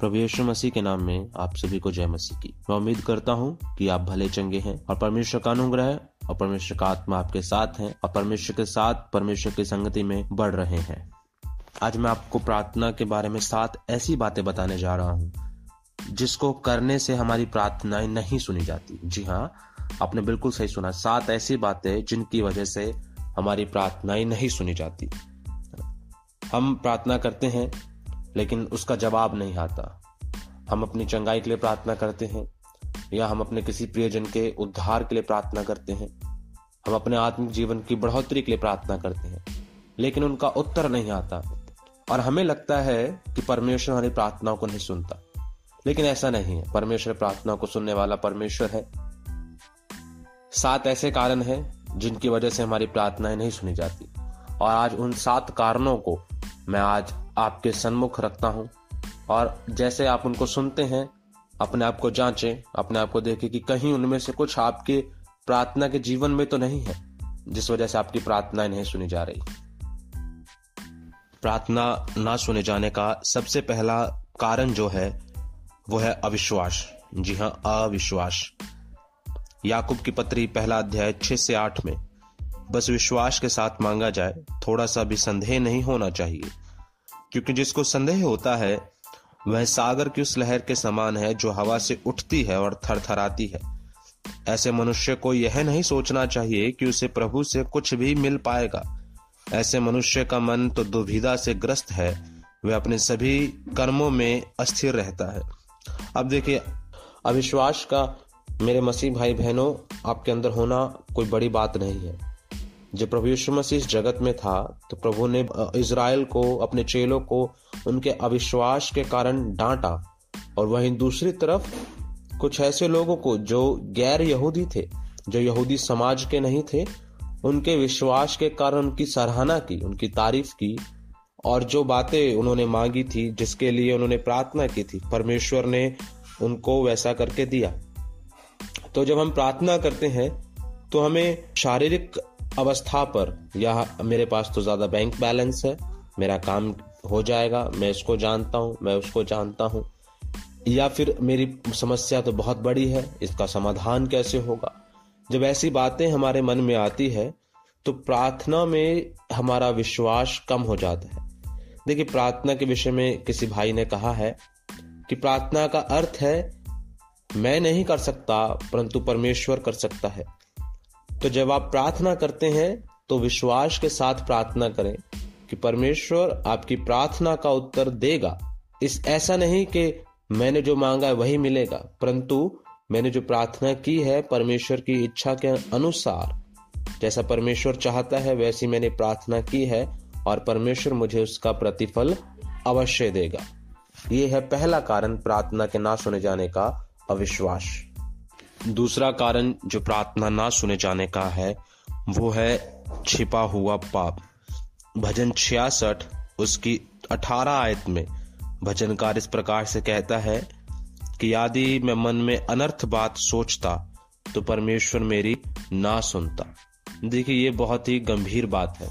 प्रभु यीशु मसीह के नाम में आप सभी को जय मसीह की। मैं उम्मीद करता हूँ कि आप भले चंगे हैं और परमेश्वर का अनुग्रह और परमेश्वर का आत्मा आपके साथ है और परमेश्वर के साथ परमेश्वर की संगति में बढ़ रहे हैं। आज मैं आपको प्रार्थना के बारे में सात ऐसी बातें बताने जा रहा हूँ, जिसको करने से हमारी प्रार्थनाएँ नहीं सुनी जाती। जी हाँ आपने बिल्कुल सही सुना। सात ऐसी बातें जिनकी वजह से हमारी प्रार्थनाएँ नहीं सुनी जाती। हम प्रार्थना करते हैं लेकिन उसका जवाब नहीं आता। हम अपनी चंगाई के लिए प्रार्थना करते हैं, या हम अपने किसी प्रियजन के उद्धार के लिए प्रार्थना करते हैं। हम अपने आत्मिक जीवन की बढ़ोतरी के लिए प्रार्थना करते हैं, लेकिन उनका उत्तर नहीं आता। और हमें लगता है कि परमेश्वर हमारी प्रार्थनाओं को नहीं सुनता। लेकिन ऐसा नहीं है। परमेश्वर प्रार्थनाओं को सुनने वाला परमेश्वर है। सात ऐसे कारण हैं जिनकी वजह से हमारी प्रार्थनाएँ नहीं सुनी जाती। और आज उन सात कारणों को मैं आज आपके सन्मुख रखता हूँ। और जैसे आप उनको सुनते हैं, अपने आप को जांचें, अपने आप को देखें कि कहीं उनमें से कुछ आपके प्रार्थना के जीवन में तो नहीं है, जिस वजह से आपकी प्रार्थनाएँ नहीं सुनी जा रही। प्रार्थना ना सुने जाने का सबसे पहला कारण जो है, वो है अविश्वास। जी हाँ अविश्वास। याकूब की पत्री पहला अध्याय छह से आठ में, बस विश्वास के साथ मांगा जाए, थोड़ा सा भी संदेह नहीं होना चाहिए। क्योंकि जिसको संदेह होता है, वह सागर की उस लहर के समान है जो हवा से उठती है और थरथराती है। ऐसे मनुष्य को यह नहीं सोचना चाहिए कि उसे प्रभु से कुछ भी मिल पाएगा। ऐसे मनुष्य का मन तो दुविधा से ग्रस्त है, वह अपने सभी कर्मों में अस्थिर रहता है। अब देखिए, अविश्वास का मेरे मसीह भाई बहनों आपके अंदर होना कोई बड़ी बात नहीं है। जब प्रभु यीशु मसीह इस जगत में था तो प्रभु ने इज़राइल को, अपने चेलों को, उनके अविश्वास के कारण डांटा। और वहीं दूसरी तरफ़, कुछ ऐसे लोगों को जो गैर यहूदी थे, जो यहूदी समाज के नहीं थे, उनके विश्वास के कारण उनकी सराहना की, उनकी तारीफ़ की, और जो बातें उन्होंने मांगी थी, जिसके लिए उन्होंने प्रार्थना की थी, परमेश्वर ने उनको वैसा करके दिया। तो जब हम प्रार्थना करते हैं तो हमें शारीरिक अवस्था पर या मेरे पास तो ज़्यादा बैंक बैलेंस है, मेरा काम हो जाएगा, मैं इसको जानता हूँ, मैं उसको जानता हूँ। या फिर, मेरी समस्या तो बहुत बड़ी है, इसका समाधान कैसे होगा? जब ऐसी बातें हमारे मन में आती है तो प्रार्थना में हमारा विश्वास कम हो जाता है। देखिए, प्रार्थना के विषय में किसी भाई ने कहा है कि प्रार्थना का अर्थ है, मैं नहीं कर सकता, परंतु परमेश्वर कर सकता है। तो जब आप प्रार्थना करते हैं तो विश्वास के साथ प्रार्थना करें कि परमेश्वर आपकी प्रार्थना का उत्तर देगा। इस ऐसा नहीं कि मैंने जो मांगा है वही मिलेगा, परंतु मैंने जो प्रार्थना की है परमेश्वर की इच्छा के अनुसार। जैसा परमेश्वर चाहता है, वैसी मैंने प्रार्थना की है और परमेश्वर मुझे उसका प्रतिफल अवश्य देगा। ये है पहला कारण प्रार्थना के ना सुने जाने का अविश्वास। दूसरा कारण जो प्रार्थना ना सुने जाने का है, वो है छिपा हुआ पाप। भजन छियासठ, उसकी अठारह आयत में भजनकार इस प्रकार से कहता है कि यदि मैं मन में अनर्थ बात सोचता तो परमेश्वर मेरी ना सुनता। देखिए, ये बहुत ही गंभीर बात है।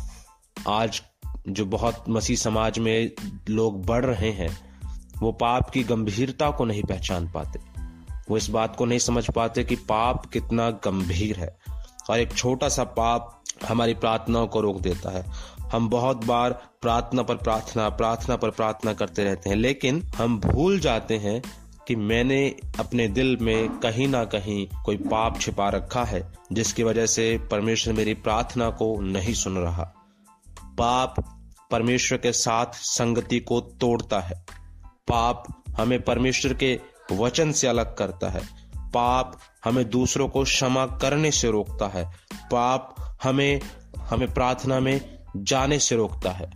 आज जो बहुत मसीह समाज में लोग बढ़ रहे हैं, वो पाप की गंभीरता को नहीं पहचान पाते। वो इस बात को नहीं समझ पाते कि पाप कितना गंभीर है। और एक छोटा सा पाप हमारी प्रार्थनाओं को रोक देता है। हम बहुत बार प्रार्थना पर प्रार्थना प्रार्थना पर प्रार्थना करते रहते हैं, लेकिन हम भूल जाते हैं कि मैंने अपने दिल में कहीं ना कहीं कोई पाप छिपा रखा है, जिसकी वजह से परमेश्वर मेरी प्रार्थना को नहीं सुन रहा। पाप परमेश्वर के साथ संगति को तोड़ता है। पाप हमें परमेश्वर के वचन से अलग करता है। पाप हमें दूसरों को क्षमा करने से रोकता है। पाप हमें हमें प्रार्थना में जाने से रोकता है।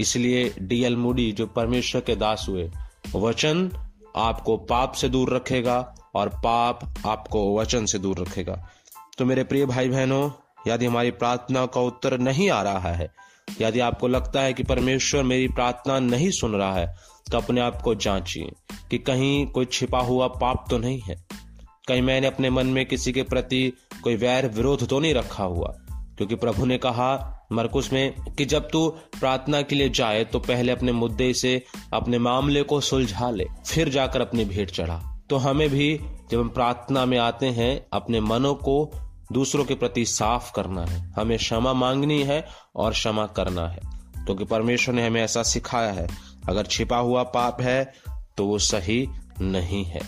इसलिए डीएल मूडी जो परमेश्वर के दास हुए, वचन आपको पाप से दूर रखेगा और पाप आपको वचन से दूर रखेगा। तो मेरे प्रिय भाई बहनों यदि हमारी प्रार्थना का उत्तर नहीं आ रहा है यदि आपको लगता है कि परमेश्वर मेरी प्रार्थना नहीं सुन रहा है तो अपने आप को जांचिए कि कहीं कोई छिपा हुआ पाप तो नहीं है। कहीं मैंने अपने मन में किसी के प्रति कोई वैर विरोध तो नहीं रखा हुआ, क्योंकि प्रभु ने कहा, मरकुस में, कि जब तू प्रार्थना के लिए जाए तो पहले अपने मुद्दे से अपने मामले को सुलझा ले, फिर जाकर अपनी भेंट चढ़ा। तो हमें भी, जब हम प्रार्थना में आते हैं, अपने मनों को दूसरों के प्रति साफ़ करना है। हमें क्षमा मांगनी है और क्षमा करना है। क्योंकि तो परमेश्वर ने हमें ऐसा सिखाया है, अगर छिपा हुआ पाप है तो वो सही नहीं है।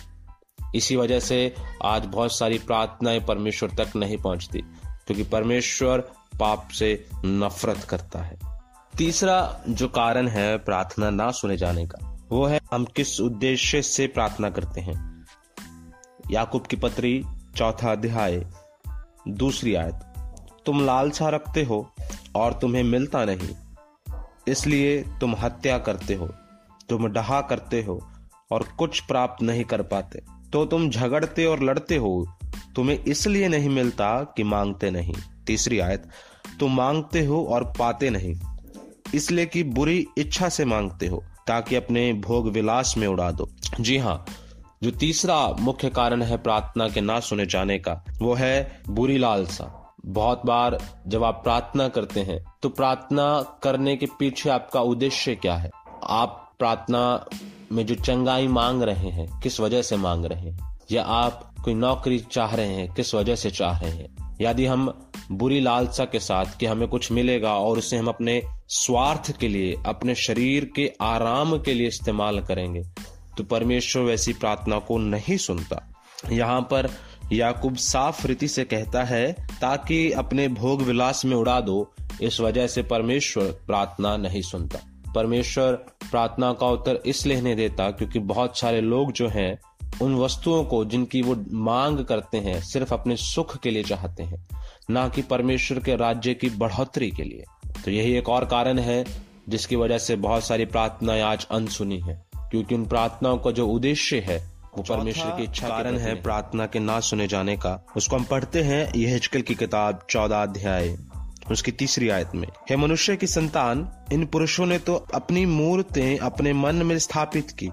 इसी वजह से आज बहुत सारी प्रार्थनाएँ परमेश्वर तक नहीं पहुँचती, क्योंकि परमेश्वर पाप से नफरत करता है। तीसरा जो कारण है प्रार्थना ना सुने जाने का, वो है हम किस उद्देश्य से प्रार्थना करते हैं। याकूब की पत्री चौथा अध्याय दूसरी आयत, तुम लालसा रखते हो और तुम्हें मिलता नहीं, इसलिए तुम हत्या करते हो, तुम डहा करते हो और कुछ प्राप्त नहीं कर पाते। तो तुम झगड़ते और लड़ते हो, तुम्हें इसलिए नहीं मिलता कि मांगते नहीं। तीसरी आयत, तुम मांगते हो और पाते नहीं, इसलिए कि बुरी इच्छा से मांगते हो, ताकि अपने भोग विलास में उड़ा दो। जी हाँ जो तीसरा मुख्य कारण है प्रार्थना के ना सुने जाने का, वो है बुरी लालसा। बहुत बार जब आप प्रार्थना करते हैं तो प्रार्थना करने के पीछे आपका उद्देश्य क्या है? आप प्रार्थना में जो चंगाई मांग रहे हैं, किस वजह से मांग रहे हैं? या आप कोई नौकरी चाह रहे हैं, किस वजह से चाह रहे हैं? यदि हम बुरी लालसा के साथ कि हमें कुछ मिलेगा और उसे हम अपने स्वार्थ के लिए, अपने शरीर के आराम के लिए इस्तेमाल करेंगे। तो परमेश्वर वैसी प्रार्थना को नहीं सुनता। यहाँ पर याकूब साफ़ रीति से कहता है, ताकि अपने भोग विलास में उड़ा दो, इस वजह से परमेश्वर प्रार्थना नहीं सुनता। परमेश्वर प्रार्थना का उत्तर इसलिए नहीं देता, क्योंकि बहुत सारे लोग जो हैं, उन वस्तुओं को जिनकी वो मांग करते हैं, सिर्फ़ अपने सुख के लिए चाहते हैं, ना कि परमेश्वर के राज्य की बढ़ोतरी के लिए। तो यही एक और कारण है, जिसकी वजह से बहुत सारी प्रार्थनाएँ आज अनसुनी है। क्योंकि उन प्रार्थनाओं का जो उद्देश्य है वो परमेश्वर की इच्छा कारण है प्रार्थना के ना सुने जाने का। उसको हम पढ़ते हैं यह हिचकल की किताब चौदह अध्याय उसकी तीसरी आयत में। हे मनुष्य की संतान इन पुरुषों ने तो अपनी मूर्तें अपने मन में स्थापित की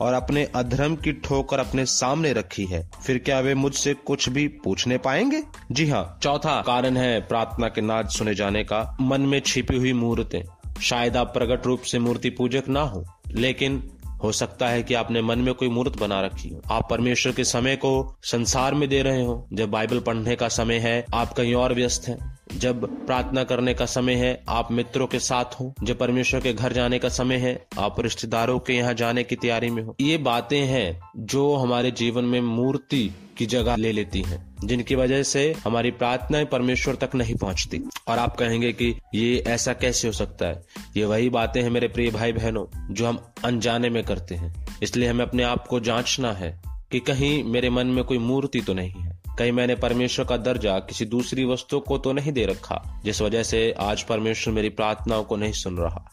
और अपने अधर्म की ठोकर अपने सामने रखी है। फिर क्या वे मुझसे कुछ भी पूछने पाएँगे? जी हाँ। चौथा कारण है प्रार्थना के नाद सुने जाने का। मन में छिपी हुई मूर्तें। शायद आप प्रकट रूप से मूर्ति पूजक ना हो लेकिन हो सकता है कि आपने मन में कोई मूर्त बना रखी हो। आप परमेश्वर के समय को संसार में दे रहे हो। जब बाइबल पढ़ने का समय है, आप कहीं और व्यस्त हैं। जब प्रार्थना करने का समय है, आप मित्रों के साथ हो। जब परमेश्वर के घर जाने का समय है, आप रिश्तेदारों के यहाँ जाने की तैयारी में हो। ये बातें हैं जो हमारे जीवन में मूर्ति की जगह ले लेती हैं, जिनकी वजह से हमारी प्रार्थनाएँ परमेश्वर तक नहीं पहुँचती। और आप कहेंगे कि ये ऐसा कैसे हो सकता है? ये वही बातें हैं मेरे प्रिय भाई बहनों, जो हम अनजाने में करते हैं। इसलिए हमें अपने आप को जांचना है कि कहीं मेरे मन में कोई मूर्ति तो नहीं है। कहीं मैंने परमेश्वर का दर्जा किसी दूसरी वस्तु को तो नहीं दे रखा, जिस वजह से आज परमेश्वर मेरी प्रार्थनाओं को नहीं सुन रहा।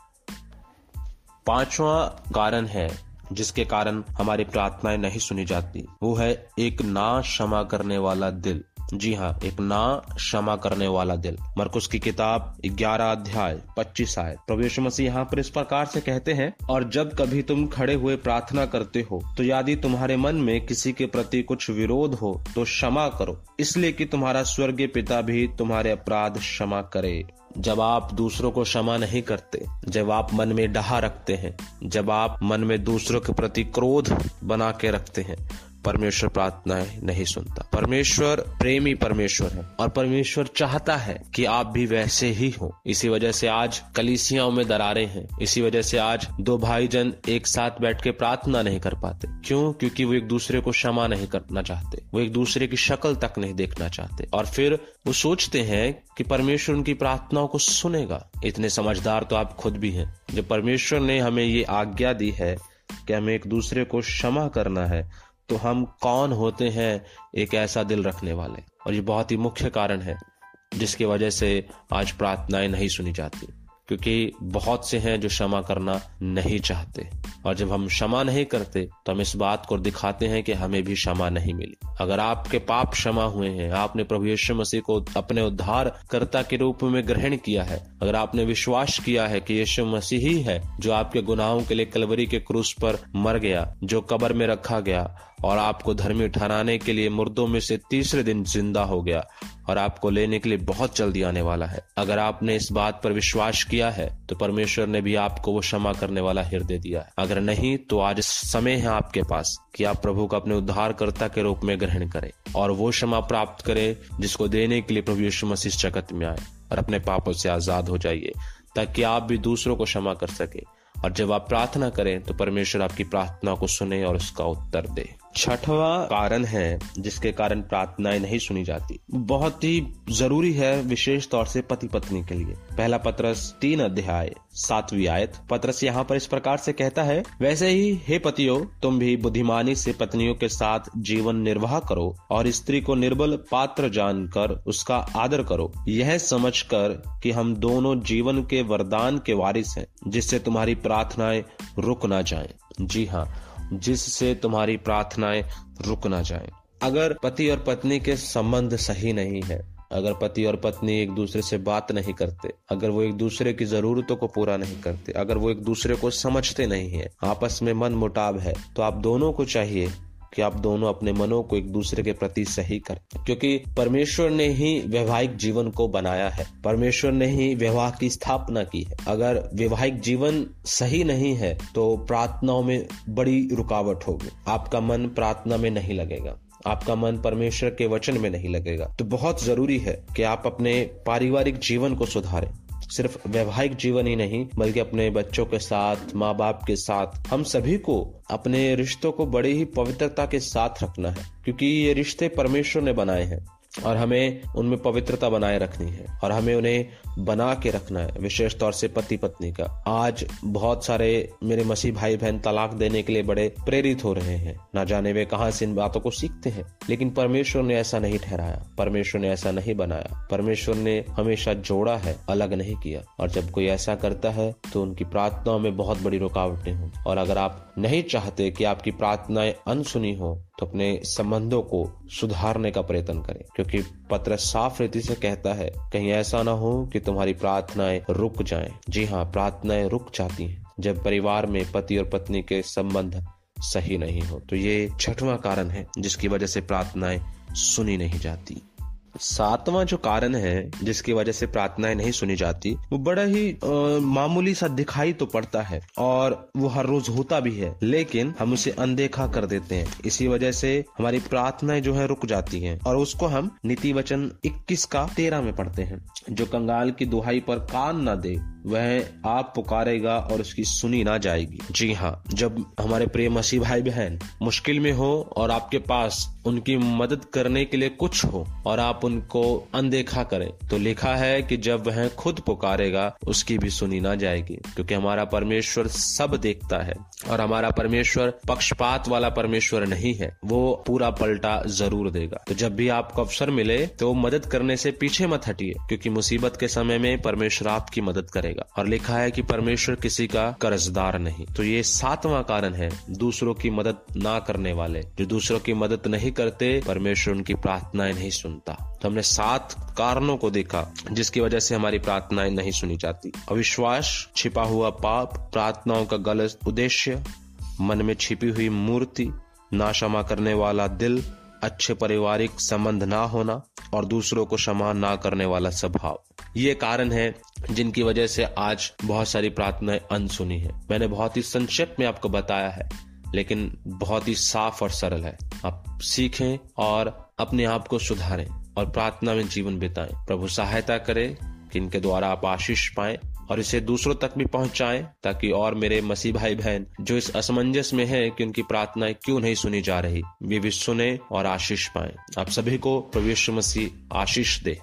पांचवा कारण है जिसके कारण हमारी प्रार्थनाएँ नहीं सुनी जाती। वो है एक ना क्षमा करने वाला दिल। जी हाँ एक ना क्षमा करने वाला दिल। मरकुस की किताब ग्यारह अध्याय, पच्चीस आय प्रवेश मसीह यहाँ पर इस प्रकार से कहते हैं, और जब कभी तुम खड़े हुए प्रार्थना करते हो तो यदि तुम्हारे मन में किसी के प्रति कुछ विरोध हो तो क्षमा करो। इसलिए कि तुम्हारा स्वर्गीय पिता भी तुम्हारे अपराध क्षमा करे। जब आप दूसरों को क्षमा नहीं करते, जब आप मन में डहा रखते हैं, जब आप मन में दूसरों के प्रति क्रोध बना के रखते हैं परमेश्वर प्रार्थनाएँ नहीं सुनता। परमेश्वर प्रेमी परमेश्वर है और परमेश्वर चाहता है कि आप भी वैसे ही हो। इसी वजह से आज कलिसियाओं में दरारे हैं। इसी वजह से आज दो भाई जन एक साथ बैठ के प्रार्थना नहीं कर पाते। क्यों? क्योंकि वो एक दूसरे को क्षमा नहीं करना चाहते। वो एक दूसरे की शक्ल तक नहीं देखना चाहते। और फिर वो सोचते हैं कि परमेश्वर उनकी प्रार्थनाओं को सुनेगा। इतने समझदार तो आप खुद भी हैं। जब परमेश्वर ने हमें ये आज्ञा दी है कि हमें एक दूसरे को क्षमा करना है तो हम कौन होते हैं एक ऐसा दिल रखने वाले? और ये बहुत ही मुख्य कारण है, जिसकी वजह से आज प्रार्थनाएँ नहीं सुनी जाती, क्योंकि बहुत से हैं जो क्षमा करना नहीं चाहते। और जब हम क्षमा नहीं करते तो हम इस बात को दिखाते हैं कि हमें भी क्षमा नहीं मिली। अगर आपके पाप क्षमा हुए हैं, आपने प्रभु यीशु मसीह को अपने उद्धार कर्ता के रूप में ग्रहण किया है, अगर आपने विश्वास किया है कि यीशु मसीह ही है जो आपके गुनाहों के लिए कलवरी के क्रूस पर मर गया, जो कबर में रखा गया और आपको धर्मी ठहराने के लिए मुर्दों में से तीसरे दिन ज़िंदा हो गया और आपको लेने के लिए बहुत जल्दी आने वाला है। अगर आपने इस बात पर विश्वास किया है तो परमेश्वर ने भी आपको वो क्षमा करने वाला हृदय दिया है। अगर नहीं तो आज समय है आपके पास कि आप प्रभु को अपने उद्धारकर्ता के रूप में ग्रहण करें और वो क्षमा प्राप्त करें जिसको देने के लिए प्रभु यीशु मसीह जगत में आए और अपने पापों से आज़ाद हो जाइए, ताकि आप भी दूसरों को क्षमा कर सके। और जब आप प्रार्थना करें तो परमेश्वर आपकी प्रार्थना को सुने और उसका उत्तर दे। छठवा कारण है, जिसके कारण प्रार्थनाएँ नहीं सुनी जाती। बहुत ही ज़रूरी है विशेष तौर से पति पत्नी के लिए। पहला पत्रस तीन अध्याय, सातवीं आयत। पत्रस यहाँ पर इस प्रकार से कहता है, वैसे ही, हे पतियों, तुम भी बुद्धिमानी से पत्नियों के साथ जीवन निर्वाह करो और स्त्री को निर्बल पात्र जानकर उसका आदर करो। यह समझकर कि हम दोनों जीवन के वरदान के वारिस हैं, जिससे तुम्हारी प्रार्थनाएँ रुक ना जाएँ। जी हाँ जिससे तुम्हारी प्रार्थनाएँ रुक ना जाए। अगर पति और पत्नी के संबंध सही नहीं है, अगर पति और पत्नी एक दूसरे से बात नहीं करते, अगर वो एक दूसरे की जरूरतों को पूरा नहीं करते, अगर वो एक दूसरे को समझते नहीं है, आपस में मन मुटाव है तो आप दोनों को चाहिए कि आप दोनों अपने मनों को एक दूसरे के प्रति सही करें क्योंकि परमेश्वर ने ही वैवाहिक जीवन को बनाया है। परमेश्वर ने ही विवाह की स्थापना की है। अगर वैवाहिक जीवन सही नहीं है तो प्रार्थनाओं में बड़ी रुकावट होगी। आपका मन प्रार्थना में नहीं लगेगा। आपका मन परमेश्वर के वचन में नहीं लगेगा। तो बहुत ज़रूरी है कि आप अपने पारिवारिक जीवन को सुधारें। सिर्फ़ वैवाहिक जीवन ही नहीं, बल्कि अपने बच्चों के साथ माँ बाप के साथ, हम सभी को अपने रिश्तों को बड़े ही पवित्रता के साथ रखना है, क्योंकि ये रिश्ते परमेश्वर ने बनाए हैं। और हमें उनमें पवित्रता बनाए रखनी है और हमें उन्हें बना के रखना है, विशेष तौर से पति पत्नी का। आज बहुत सारे मेरे मसीह भाई बहन तलाक देने के लिए बड़े प्रेरित हो रहे हैं। ना जाने वे कहा से इन बातों को सीखते हैं। लेकिन परमेश्वर ने ऐसा नहीं ठहराया, परमेश्वर ने ऐसा नहीं बनाया। परमेश्वर ने हमेशा जोड़ा है, अलग नहीं किया। और जब कोई ऐसा करता है तो उनकी प्रार्थनाओं में बहुत बड़ी रुकावटें हों। और अगर आप नहीं चाहते कि आपकी प्रार्थनाएँ अनसुनी हो तो अपने संबंधों को सुधारने का प्रयत्न करें, क्योंकि पत्र साफ़ रीति से कहता है, कहीं ऐसा ना हो कि तुम्हारी प्रार्थनाएँ रुक जाएँ। जी हाँ प्रार्थनाएँ रुक जाती हैं, जब परिवार में पति और पत्नी के संबंध सही नहीं हो। तो ये छठवां कारण है, जिसकी वजह से प्रार्थनाएँ सुनी नहीं जाती। सातवां जो कारण है जिसकी वजह से प्रार्थनाएँ नहीं सुनी जाती वो बड़ा ही आ, मामूली सा दिखाई तो पड़ता है और वो हर रोज होता भी है लेकिन हम उसे अनदेखा कर देते हैं। इसी वजह से हमारी प्रार्थनाएँ जो है रुक जाती हैं और उसको हम नीति वचन इक्कीस का तेरह में पढ़ते हैं जो कंगाल की दुहाई पर कान न दे। वह आप पुकारेगा और उसकी सुनी ना जाएगी। जी हाँ जब हमारे प्रिय मसीह भाई बहन मुश्किल में हो और आपके पास उनकी मदद करने के लिए कुछ हो और आप उनको अनदेखा करें तो लिखा है कि जब वह खुद पुकारेगा, उसकी भी सुनी ना जाएगी। क्योंकि हमारा परमेश्वर सब देखता है और हमारा परमेश्वर पक्षपात वाला परमेश्वर नहीं है, वो पूरा पलटा ज़रूर देगा। तो जब भी आपको अवसर मिले तो मदद करने से पीछे मत हटिए, क्योंकि मुसीबत के समय में परमेश्वर आपकी मदद करेगा। और लिखा है कि परमेश्वर किसी का कर्जदार नहीं। तो ये सातवां कारण है, दूसरों की मदद ना करने वाले। जो दूसरों की मदद नहीं करते, परमेश्वर उनकी प्रार्थनाएँ नहीं सुनता। तो हमने सात कारणों को देखा, जिसकी वजह से हमारी प्रार्थनाएँ नहीं सुनी जाती। अविश्वास, छिपा हुआ पाप, प्रार्थनाओं का गलत उद्देश्य, मन में छिपी हुई मूर्ति ना क्षमा करने वाला दिल, अच्छे पारिवारिक संबंध ना होना, और दूसरों को क्षमा ना करने वाला स्वभाव। ये कारण है जिनकी वजह से आज बहुत सारी प्रार्थनाएँ अनसुनी है। मैंने बहुत ही संक्षिप्त में आपको बताया है, लेकिन बहुत ही साफ़ और सरल है। आप सीखें और अपने आप को सुधारें और प्रार्थना में जीवन बिताएँ। प्रभु सहायता करे कि इनके द्वारा आप आशीष पाएँ और इसे दूसरों तक भी पहुंचाएँ, ताकि और मेरे मसीह भाई बहन जो इस असमंजस में है कि उनकी प्रार्थनाएँ क्यों नहीं सुनी जा रही, वे भी सुने और आशीष पाएँ। आप सभी को प्रवेश मसीह आशीष दे।